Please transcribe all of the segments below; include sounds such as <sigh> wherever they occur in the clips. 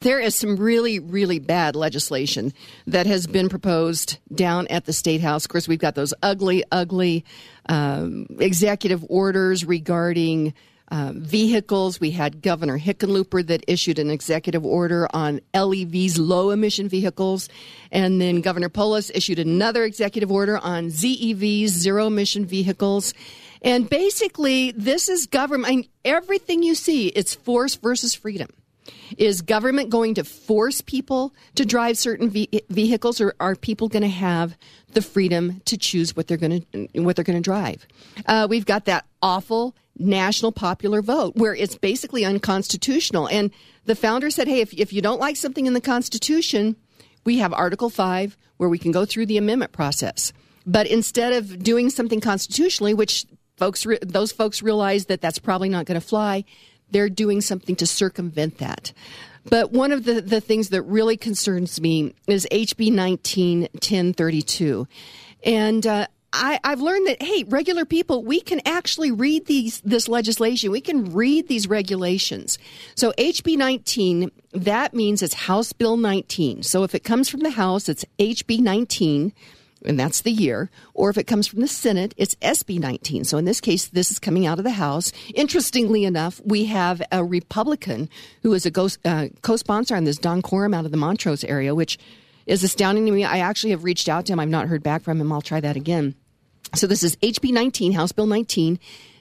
there is some really, really bad legislation that has been proposed down at the State House. Of course, we've got those ugly, ugly um, executive orders regarding uh, vehicles. We had Governor Hickenlooper that issued an executive order on LEVs, low emission vehicles. And then Governor Polis issued another executive order on ZEVs, zero emission vehicles. And basically, this is government. I mean, everything you see, it's force versus freedom. Is government going to force people to drive certain ve- vehicles, or are people going to have the freedom to choose what they're going to what they're going to drive? Uh, we've got that awful national popular vote where it's basically unconstitutional. And the founder said, "Hey, if if you don't like something in the Constitution, we have Article Five where we can go through the amendment process." But instead of doing something constitutionally, which folks those folks realize that that's probably not going to fly they're doing something to circumvent that. But one of the, the things that really concerns me is HB 19 1032. And uh, I, have learned that hey, regular people, we can actually read these this legislation. We can read these regulations. So HB 19, that means it's House Bill 19. So if it comes from the House, it's HB 19 and that's the year. Or if it comes from the Senate, it's SB 19. So in this case, this is coming out of the House. Interestingly enough, we have a Republican who is a uh, co sponsor on this, Don Coram out of the Montrose area, which is astounding to me. I actually have reached out to him. I've not heard back from him. I'll try that again. So this is HB 19, House Bill 19.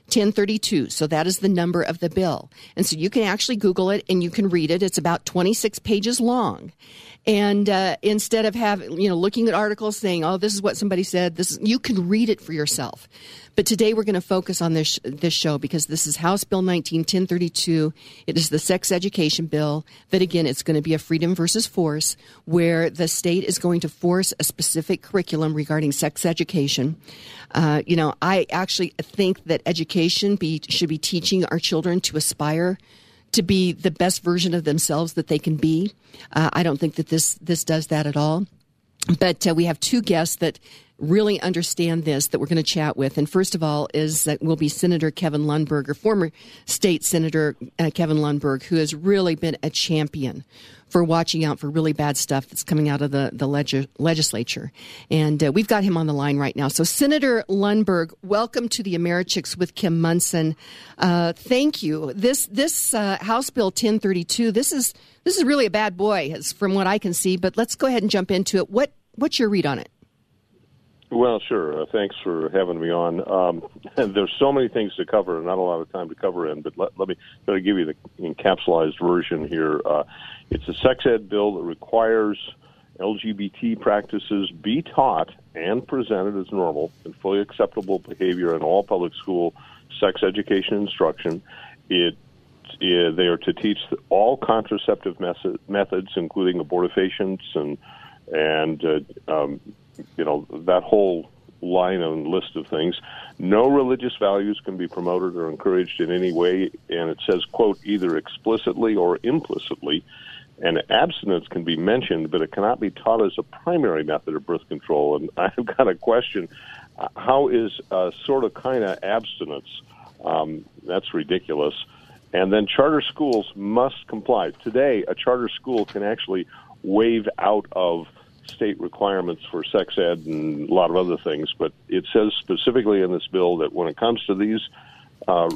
1032. So that is the number of the bill. And so you can actually Google it and you can read it. It's about 26 pages long. And uh, instead of having, you know, looking at articles saying, "Oh, this is what somebody said," this you can read it for yourself. But today we're going to focus on this this show because this is House Bill 19 1032. It is the sex education bill that again it's going to be a freedom versus force where the state is going to force a specific curriculum regarding sex education. Uh, you know, I actually think that education be, should be teaching our children to aspire to be the best version of themselves that they can be. Uh, I don't think that this this does that at all. But uh, we have two guests that really understand this that we're going to chat with. And first of all is that will be Senator Kevin Lundberg, or former state Senator uh, Kevin Lundberg, who has really been a champion for watching out for really bad stuff that's coming out of the, the leg- legislature. And uh, we've got him on the line right now. So, Senator Lundberg, welcome to the Americhicks with Kim Monson. Uh, thank you. This this uh, House Bill 1032, this is this is really a bad boy, from what I can see. But let's go ahead and jump into it. What what's your read on it? Well, sure. Uh, thanks for having me on. Um, <laughs> there's so many things to cover, and not a lot of time to cover in. But let, let me give you the encapsulated version here. Uh, it's a sex ed bill that requires LGBT practices be taught and presented as normal and fully acceptable behavior in all public school sex education instruction. It, they are to teach all contraceptive method, methods, including abortifacients and and uh, um, you know that whole line and list of things. No religious values can be promoted or encouraged in any way, and it says, "quote either explicitly or implicitly." And abstinence can be mentioned, but it cannot be taught as a primary method of birth control. And <laughs> I've got a question: How is a sort of kind of abstinence? Um, that's ridiculous. And then charter schools must comply. Today, a charter school can actually waive out of state requirements for sex ed and a lot of other things, but it says specifically in this bill that when it comes to these uh,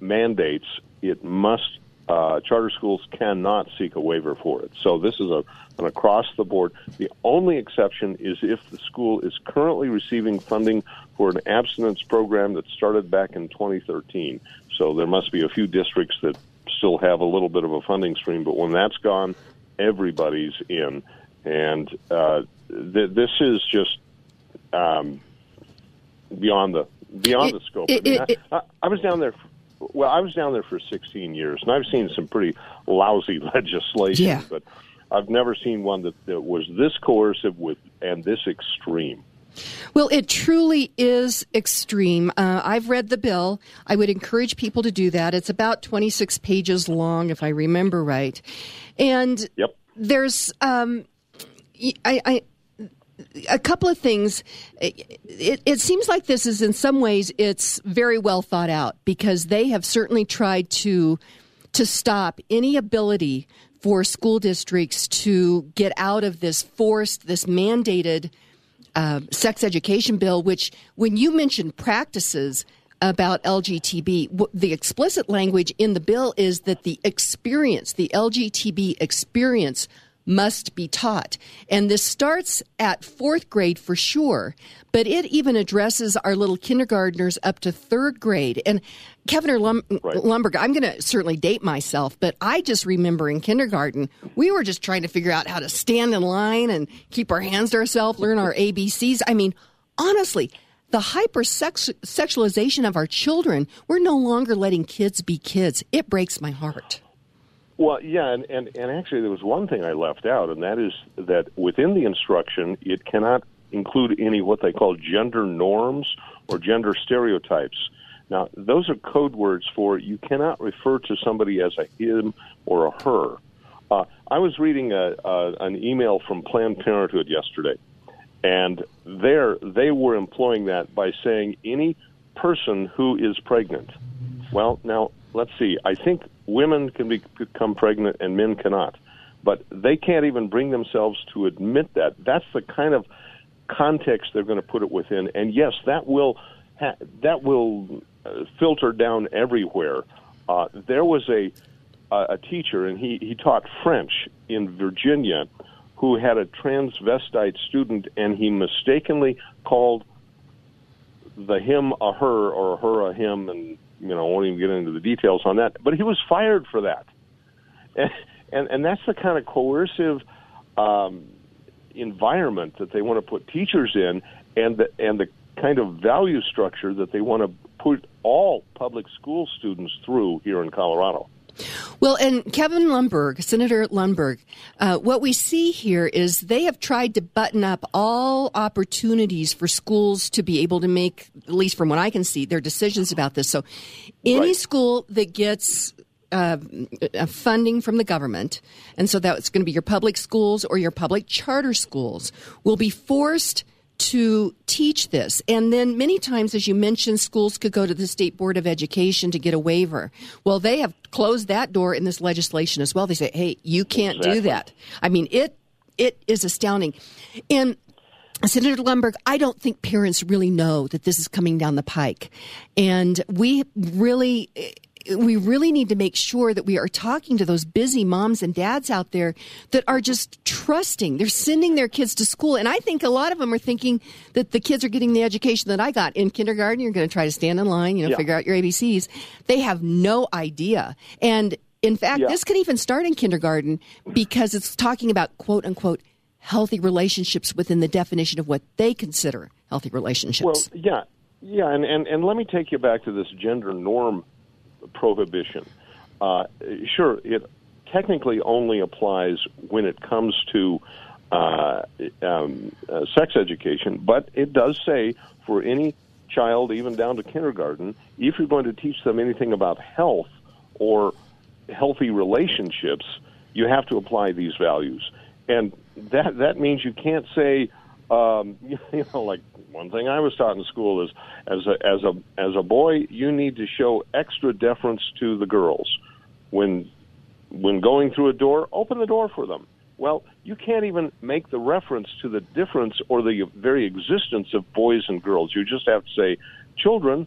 mandates, it must uh, charter schools cannot seek a waiver for it. So this is a, an across the board. The only exception is if the school is currently receiving funding for an abstinence program that started back in 2013. So there must be a few districts that still have a little bit of a funding stream, but when that's gone, everybody's in and uh, th- this is just um, beyond the beyond it, the scope. It, I, mean, it, I, I, I, was down there. For, well, I was down there for 16 years, and I've seen some pretty lousy <laughs> legislation, yeah. but I've never seen one that, that was this coercive with and this extreme. Well, it truly is extreme. Uh, I've read the bill. I would encourage people to do that. It's about 26 pages long, if I remember right. And yep. there's um, I, I a couple of things. It, it, seems like this is, in some ways, it's very well thought out because they have certainly tried to to stop any ability for school districts to get out of this forced, this mandated uh, sex education bill, which, when you mention practices about LGTB, the explicit language in the bill is that the experience, the LGTB experience, must be taught. And this starts at fourth grade for sure, but it even addresses our little kindergartners up to third grade. And Kevin Lum- right. Lundberg, I'm going to certainly date myself, but I just remember in kindergarten, we were just trying to figure out how to stand in line and keep our hands to ourselves, learn our ABCs. I mean, honestly, the hypersexualization of our children, we're no longer letting kids be kids. It breaks my heart. Well, yeah, and, and, and actually, there was one thing I left out, and that is that within the instruction, it cannot include any what they call gender norms or gender stereotypes. Now, those are code words for you cannot refer to somebody as a him or a her. Uh, I was reading a, a, an email from Planned Parenthood yesterday, and there they were employing that by saying any person who is pregnant. Well, now let's see. I think women can be, become pregnant and men cannot, but they can't even bring themselves to admit that. That's the kind of context they're going to put it within, and yes, that will ha- that will uh, filter down everywhere. Uh, there was a a teacher, and he he taught French in Virginia, who had a transvestite student, and he mistakenly called the him a her or her a him, and you know, won't even get into the details on that. But he was fired for that, and and, and that's the kind of coercive um, environment that they want to put teachers in, and the and the kind of value structure that they want to put all public school students through here in Colorado. Well, and Kevin Lundberg, Senator Lundberg, uh, what we see here is they have tried to button up all opportunities for schools to be able to make, at least from what I can see, their decisions about this. So, any right. school that gets uh, funding from the government, and so that's going to be your public schools or your public charter schools, will be forced to teach this. And then many times, as you mentioned, schools could go to the State Board of Education to get a waiver. Well, they have closed that door in this legislation as well. They say, hey, you can't exactly. do that. I mean, it it is astounding. And Senator Lundberg, I don't think parents really know that this is coming down the pike. And we really we really need to make sure that we are talking to those busy moms and dads out there that are just trusting. They're sending their kids to school. And I think a lot of them are thinking that the kids are getting the education that I got. In kindergarten, you're going to try to stand in line, you know, yeah. figure out your ABCs. They have no idea. And in fact, yeah. this could even start in kindergarten because it's talking about quote unquote healthy relationships within the definition of what they consider healthy relationships. Well, yeah. Yeah, and, and, and let me take you back to this gender norm prohibition. Uh, sure, it technically only applies when it comes to uh, um, uh, sex education, but it does say for any child, even down to kindergarten, if you're going to teach them anything about health or healthy relationships, you have to apply these values. And that that means you can't say, um, <laughs> you know, like one thing I was taught in school is as a as a as a boy, you need to show extra deference to the girls when when going through a door. Open the door for them. Well, you can't even make the reference to the difference or the very existence of boys and girls. You just have to say, children,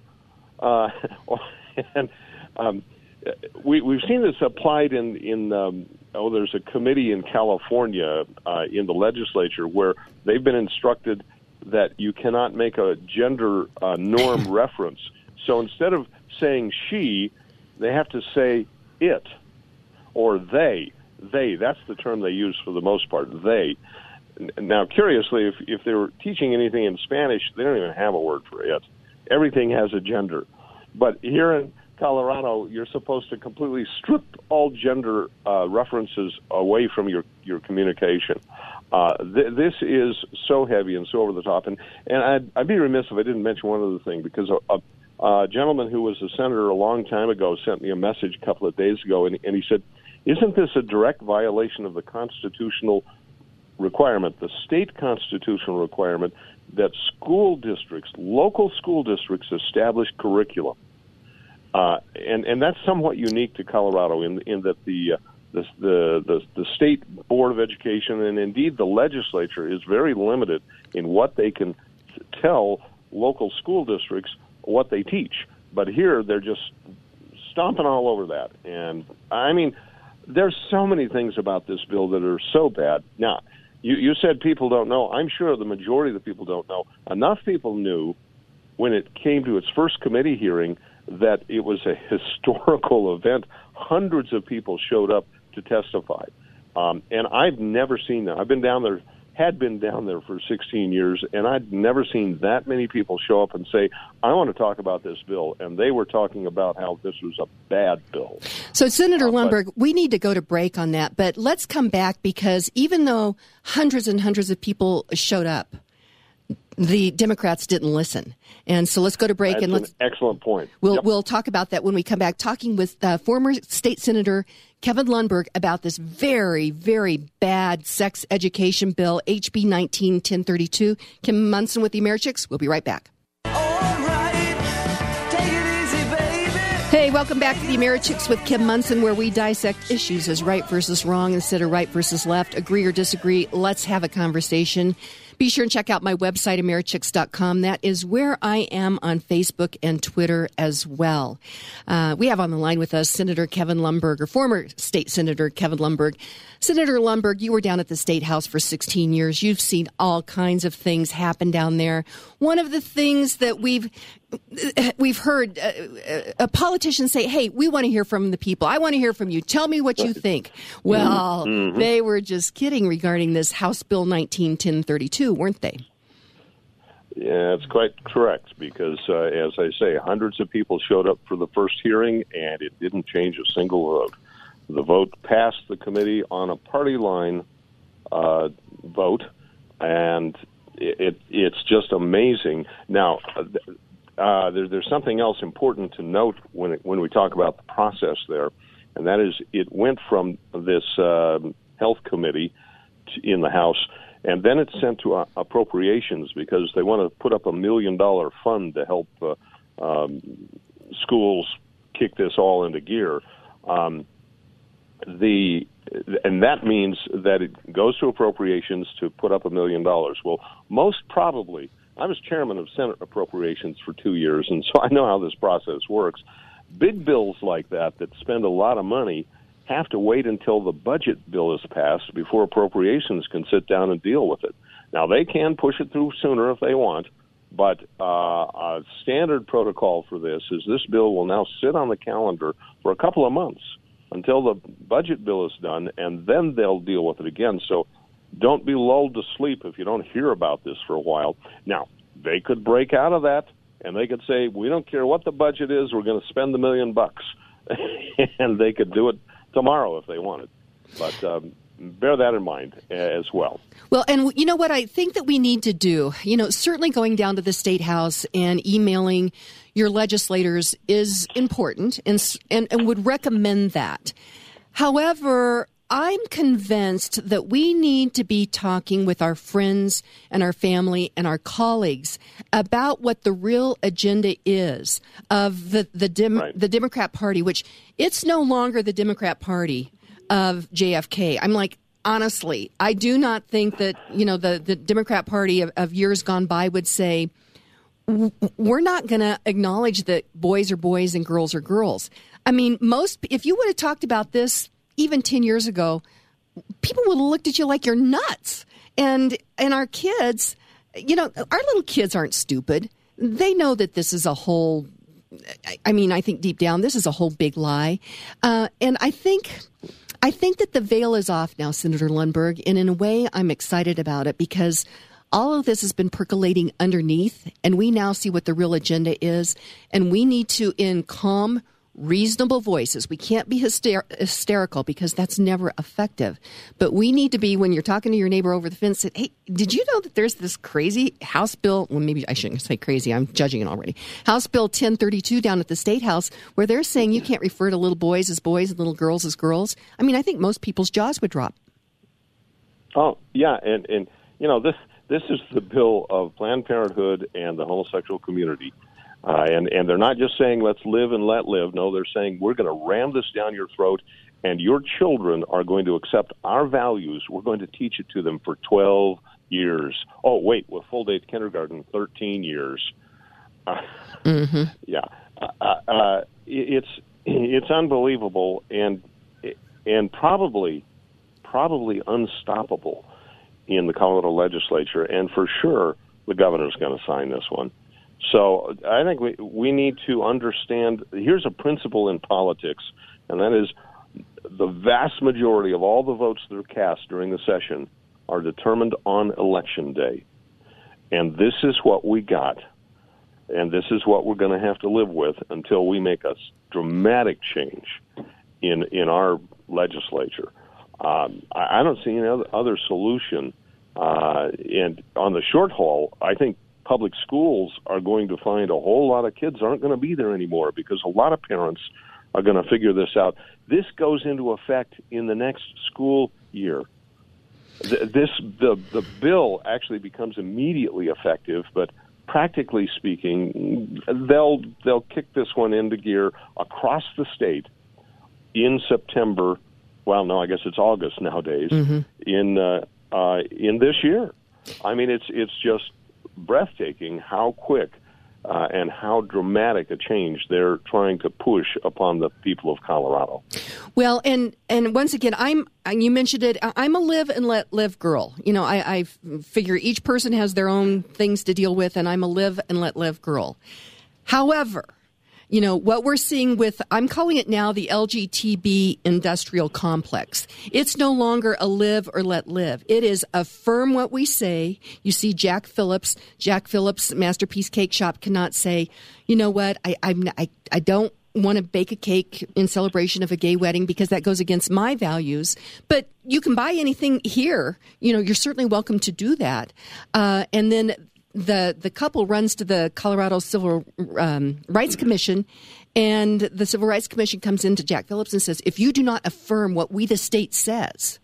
uh, <laughs> and um, we, we've seen this applied in in um, oh, there's a committee in California uh, in the legislature where they've been instructed that you cannot make a gender uh, norm <coughs> reference. So instead of saying she, they have to say it or they. They. That's the term they use for the most part. They. Now, curiously, if if they were teaching anything in Spanish, they don't even have a word for it. Everything has a gender. But here in Colorado, you're supposed to completely strip all gender uh, references away from your your communication. Uh, th- this is so heavy and so over the top, and and I'd, I'd be remiss if I didn't mention one other thing because a, a, a gentleman who was a senator a long time ago sent me a message a couple of days ago, and, and he said, "Isn't this a direct violation of the constitutional requirement, the state constitutional requirement, that school districts, local school districts, establish curriculum?" Uh, and and that's somewhat unique to Colorado in in that the uh, the, the the state board of education and indeed the legislature is very limited in what they can tell local school districts what they teach. But here they're just stomping all over that. And I mean, there's so many things about this bill that are so bad. Now, you, you said people don't know. I'm sure the majority of the people don't know. Enough people knew when it came to its first committee hearing that it was a <laughs> historical event. Hundreds of people showed up to testify. Um, and I've never seen that. I've been down there had been down there for 16 years, and I'd never seen that many people show up and say, I want to talk about this bill. And they were talking about how this was a bad bill. So, Senator uh, Lundberg, but, we need to go to break on that, but let's come back because even though hundreds and hundreds of people showed up, the Democrats didn't listen. And so let's go to break That's and let's excellent point. We'll yep. we'll talk about that when we come back talking with uh, former state senator Kevin Lundberg about this very very bad sex education bill HB 19 1032. Kim Monson with the Americhicks. We'll be right back. Hey, welcome back to the Americhicks with Kim Monson, where we dissect issues as right versus wrong instead of right versus left. Agree or disagree, let's have a conversation. Be sure and check out my website, Americhicks.com. That is where I am on Facebook and Twitter as well. Uh, we have on the line with us Senator Kevin Lundberg, or former State Senator Kevin Lundberg. Senator Lundberg, you were down at the State House for 16 years. You've seen all kinds of things happen down there. One of the things that we've we've heard uh, a politician say, "Hey, we want to hear from the people. I want to hear from you. Tell me what you think." Well, mm-hmm. they were just kidding regarding this House Bill 191032, weren't they? Yeah, it's quite correct because, uh, as I say, hundreds of people showed up for the first hearing, and it didn't change a single vote. The vote passed the committee on a party line uh, vote, and it, it, it's just amazing. Now, uh, there, there's something else important to note when it, when we talk about the process there, and that is it went from this uh, health committee to, in the House, and then it's sent to uh, appropriations because they want to put up a million dollar fund to help uh, um, schools kick this all into gear. Um, the and that means that it goes to appropriations to put up a million dollars. Well, most probably, I was chairman of Senate Appropriations for two years, and so I know how this process works. Big bills like that that spend a lot of money have to wait until the budget bill is passed before appropriations can sit down and deal with it. Now they can push it through sooner if they want, but uh, a standard protocol for this is this bill will now sit on the calendar for a couple of months until the budget bill is done, and then they'll deal with it again. So don't be lulled to sleep if you don't hear about this for a while. Now, they could break out of that and they could say, we don't care what the budget is, we're going to spend the million bucks. <laughs> and they could do it tomorrow if they wanted. But um, bear that in mind as well. Well, and you know what I think that we need to do, you know, certainly going down to the state house and emailing your legislators is important and, and, and would recommend that. However, I'm convinced that we need to be talking with our friends and our family and our colleagues about what the real agenda is of the the, Dem- right. the Democrat Party, which it's no longer the Democrat Party of JFK. I'm like, honestly, I do not think that you know the the Democrat Party of, of years gone by would say we're not going to acknowledge that boys are boys and girls are girls. I mean, most if you would have talked about this even 10 years ago, people would have looked at you like you're nuts. And and our kids, you know, our little kids aren't stupid. They know that this is a whole I mean, I think deep down this is a whole big lie. Uh, and I think I think that the veil is off now, Senator Lundberg, and in a way I'm excited about it because all of this has been percolating underneath, and we now see what the real agenda is. And we need to, in calm, reasonable voices, we can't be hyster- hysterical because that's never effective. But we need to be, when you're talking to your neighbor over the fence, say, hey, did you know that there's this crazy House bill? Well, maybe I shouldn't say crazy, I'm judging it already. House Bill 1032 down at the State House, where they're saying you can't refer to little boys as boys and little girls as girls. I mean, I think most people's jaws would drop. Oh, yeah. And, and you know, this this is the bill of Planned Parenthood and the homosexual community. Uh, and, and they're not just saying, let's live and let live. No, they're saying, we're going to ram this down your throat. and your children are going to accept our values. We're going to teach it to them for 12 years. Oh, wait, with full day kindergarten, 13 years. <laughs> mm-hmm. Yeah, uh, uh, it's <clears throat> it's unbelievable and and probably probably unstoppable in the Colorado legislature, and for sure the governor's going to sign this one. So I think we we need to understand. Here's a principle in politics, and that is the vast majority of all the votes that are cast during the session are determined on election day. And this is what we got. And this is what we're going to have to live with until we make a dramatic change in in our legislature. Um, I, I don't see any other, other solution. Uh, and on the short haul, I think public schools are going to find a whole lot of kids aren't going to be there anymore because a lot of parents are going to figure this out. This goes into effect in the next school year. This the the bill actually becomes immediately effective, but practically speaking, they'll they'll kick this one into gear across the state in September. Well, no, I guess it's August nowadays. Mm-hmm. In uh, uh, in this year, I mean, it's it's just breathtaking how quick uh, and how dramatic a change they're trying to push upon the people of Colorado. Well, and and once again, I'm you mentioned it. I'm a live and let live girl. You know, I, I figure each person has their own things to deal with, and I'm a live and let live girl. However, you know, what we're seeing with, I'm calling it now the LGTB industrial complex. It's no longer a live or let live. It is affirm what we say. You see Jack Phillips, Jack Phillips Masterpiece Cake Shop cannot say, you know what, I, I'm, I, I don't want to bake a cake in celebration of a gay wedding because that goes against my values. But you can buy anything here. You know, you're certainly welcome to do that. Uh, and then the the couple runs to the Colorado Civil um, Rights Commission, and the Civil Rights Commission comes into Jack Phillips and says, "If you do not affirm what we the state says."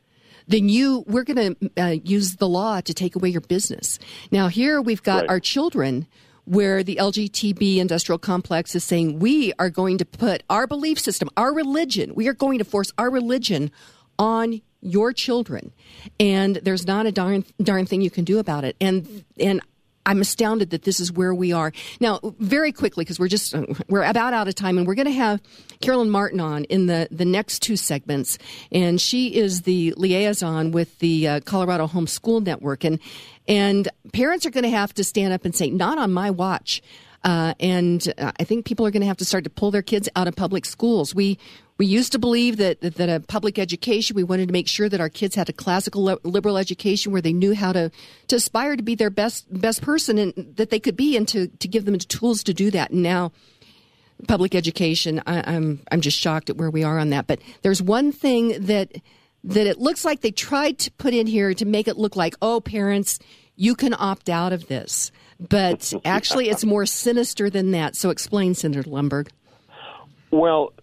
Then you, we're going to uh, use the law to take away your business. Now here we've got right. our children where the LGTB industrial complex is saying we are going to put our belief system, our religion, we are going to force our religion on your children, and there's not a darn darn thing you can do about it. And and I'm astounded that this is where we are now. Very quickly, because we're just we're about out of time, and we're going to have Carolyn Martin on in the the next two segments, and she is the liaison with the uh, Colorado Homeschool Network, and and parents are going to have to stand up and say, "Not on my watch." Uh, and uh, I think people are going to have to start to pull their kids out of public schools. We we used to believe that, that, that a public education, we wanted to make sure that our kids had a classical liberal education where they knew how to, to aspire to be their best best person and that they could be, and to, to give them the tools to do that. And now, public education, I, I'm I'm just shocked at where we are on that. But there's one thing that that it looks like they tried to put in here to make it look like, oh, parents, you can opt out of this. But actually, it's more sinister than that. So explain, Senator Lundberg. Well,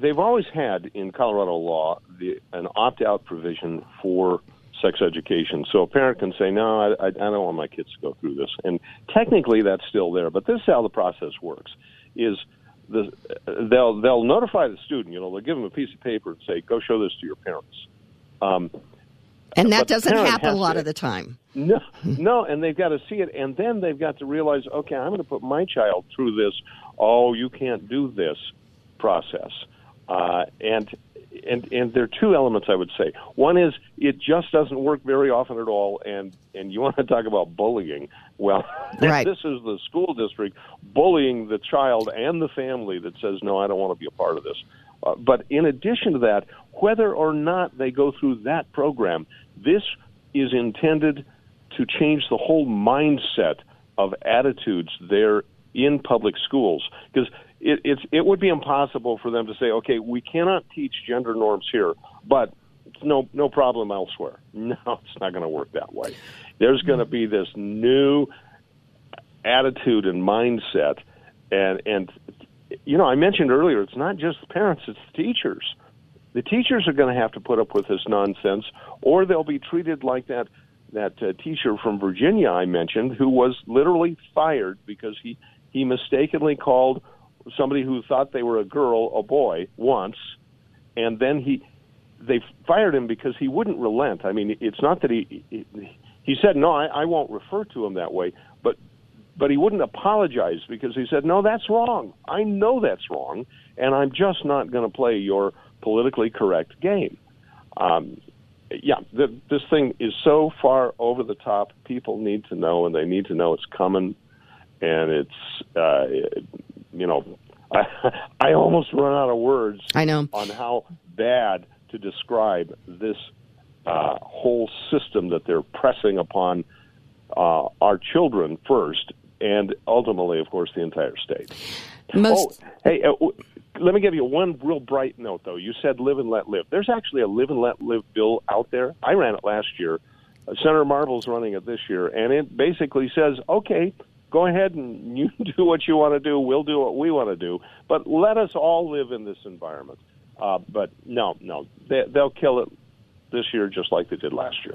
they've always had in Colorado law the, an opt-out provision for sex education. So a parent can say, "No, I, I don't want my kids to go through this," and technically that's still there. But this is how the process works: is the, they'll they'll notify the student. You know, they'll give them a piece of paper and say, "Go show this to your parents." Um, and that doesn't happen a lot to, of the time. No, no, and they've got to see it, and then they've got to realize, okay, I'm going to put my child through this. Oh, you can't do this process. Uh, and and and there are two elements I would say. One is it just doesn't work very often at all, and and you <laughs> want to talk about bullying. Well, <laughs> right. this is the school district bullying the child and the family that says no, I don't want to be a part of this. Uh, but in addition to that, whether or not they go through that program, this is intended to change the whole mindset of attitudes there in public schools because it, it's it would be impossible for them to say, okay, we cannot teach gender norms here, but no no problem elsewhere. <laughs> No, it's not going to work that way. There's going to be this new attitude and mindset, and and you know I mentioned earlier, it's not just the parents, it's the teachers. The teachers are going to have to put up with this nonsense, or they'll be treated like that that uh, teacher from Virginia I mentioned, who was literally fired because he he mistakenly called somebody who thought they were a girl a boy once, and then he they fired him because he wouldn't relent. I mean, it's not that he he, said no, I, I won't refer to him that way, but but he wouldn't apologize because he said no, that's wrong. I know that's wrong, and I'm just not going to play your politically correct game. Um, yeah, the, this thing is so far over the top. People need to know, and they need to know it's coming. And it's, uh, you know, I, <laughs> I almost run out of words. I know on how bad to describe this uh, whole system that they're pressing upon uh, our children first, and ultimately, of course, the entire state. Most... Oh, hey, uh, let me give you one real bright note, though. You said live and let live. There's actually a live and let live bill out there. I ran it last year. Senator Marble's running it this year, and it basically says, okay, go ahead and you <laughs> do what you want to do. We'll do what we want to do, but let us all live in this environment. Uh, but no, no, they, they'll kill it this year just like they did last year.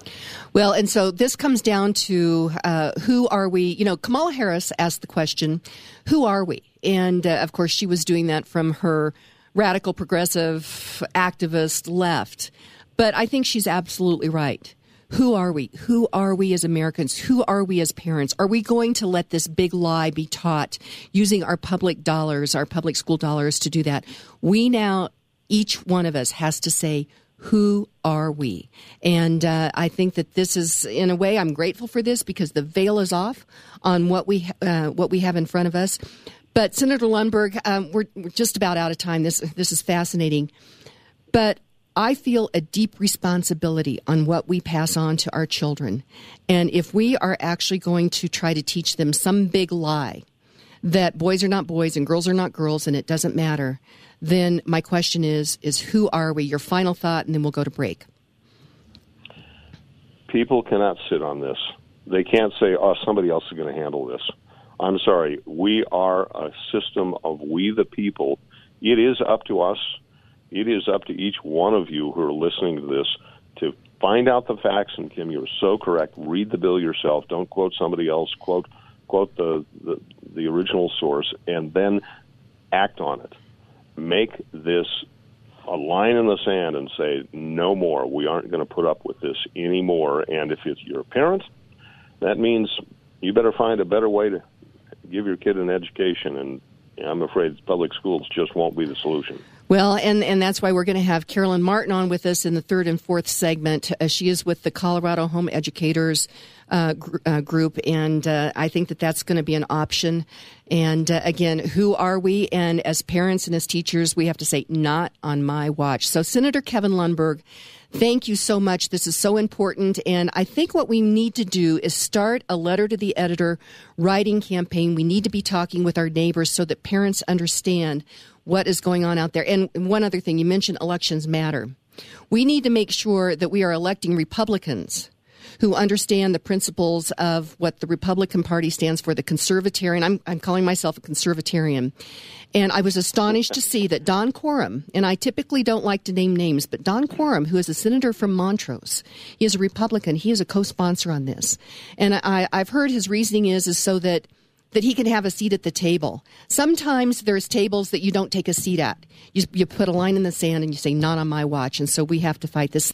Well, and so this comes down to uh, who are we? You know, Kamala Harris asked the question, who are we? And uh, of course, she was doing that from her radical progressive activist left. But I think she's absolutely right. Who are we? Who are we as Americans? Who are we as parents? Are we going to let this big lie be taught using our public dollars, our public school dollars to do that? We now, each one of us has to say, who are we? And uh, I think that this is, in a way, I'm grateful for this because the veil is off on what we uh, what we have in front of us. But Senator Lundberg, um, we're, we're just about out of time. This this is fascinating, but I feel a deep responsibility on what we pass on to our children, and if we are actually going to try to teach them some big lie that boys are not boys and girls are not girls and it doesn't matter, then my question is is who are we? Your final thought, and then we'll go to break. People cannot sit on this. They can't say, "Oh, somebody else is going to handle this." I'm sorry, we are a system of we the people. It is up to us. It is up to each one of you who are listening to this to find out the facts. And Kim, you're so correct. Read the bill yourself. Don't quote somebody else. Quote quote the, the, the original source, and then act on it. Make this a line in the sand and say no more. We aren't going to put up with this anymore. And if it's your parent, that means you better find a better way to give your kid an education, and I'm afraid public schools just won't be the solution. Well, and, and that's why we're going to have Carolyn Martin on with us in the third and fourth segment. Uh, she is with the Colorado Home Educators uh, gr- uh, Group, and uh, I think that that's going to be an option. And uh, again, who are we? And as parents and as teachers, we have to say, not on my watch. So, Senator Kevin Lundberg, Thank you so much. This is so important. And I think what we need to do is start a letter to the editor writing campaign. We need to be talking with our neighbors so that parents understand what is going on out there. And one other thing, you mentioned elections matter. We need to make sure that we are electing Republicans who understand the principles of what the Republican Party stands for, the conservatarian. I'm, I'm calling myself a conservatarian. And I was astonished to see that Don Coram, and I typically don't like to name names, but Don Coram, who is a senator from Montrose, he is a Republican. He is a co-sponsor on this. And I, I've heard his reasoning is, is so that that he can have a seat at the table. Sometimes there's tables that you don't take a seat at. You, you put a line in the sand and you say, not on my watch. And so we have to fight this.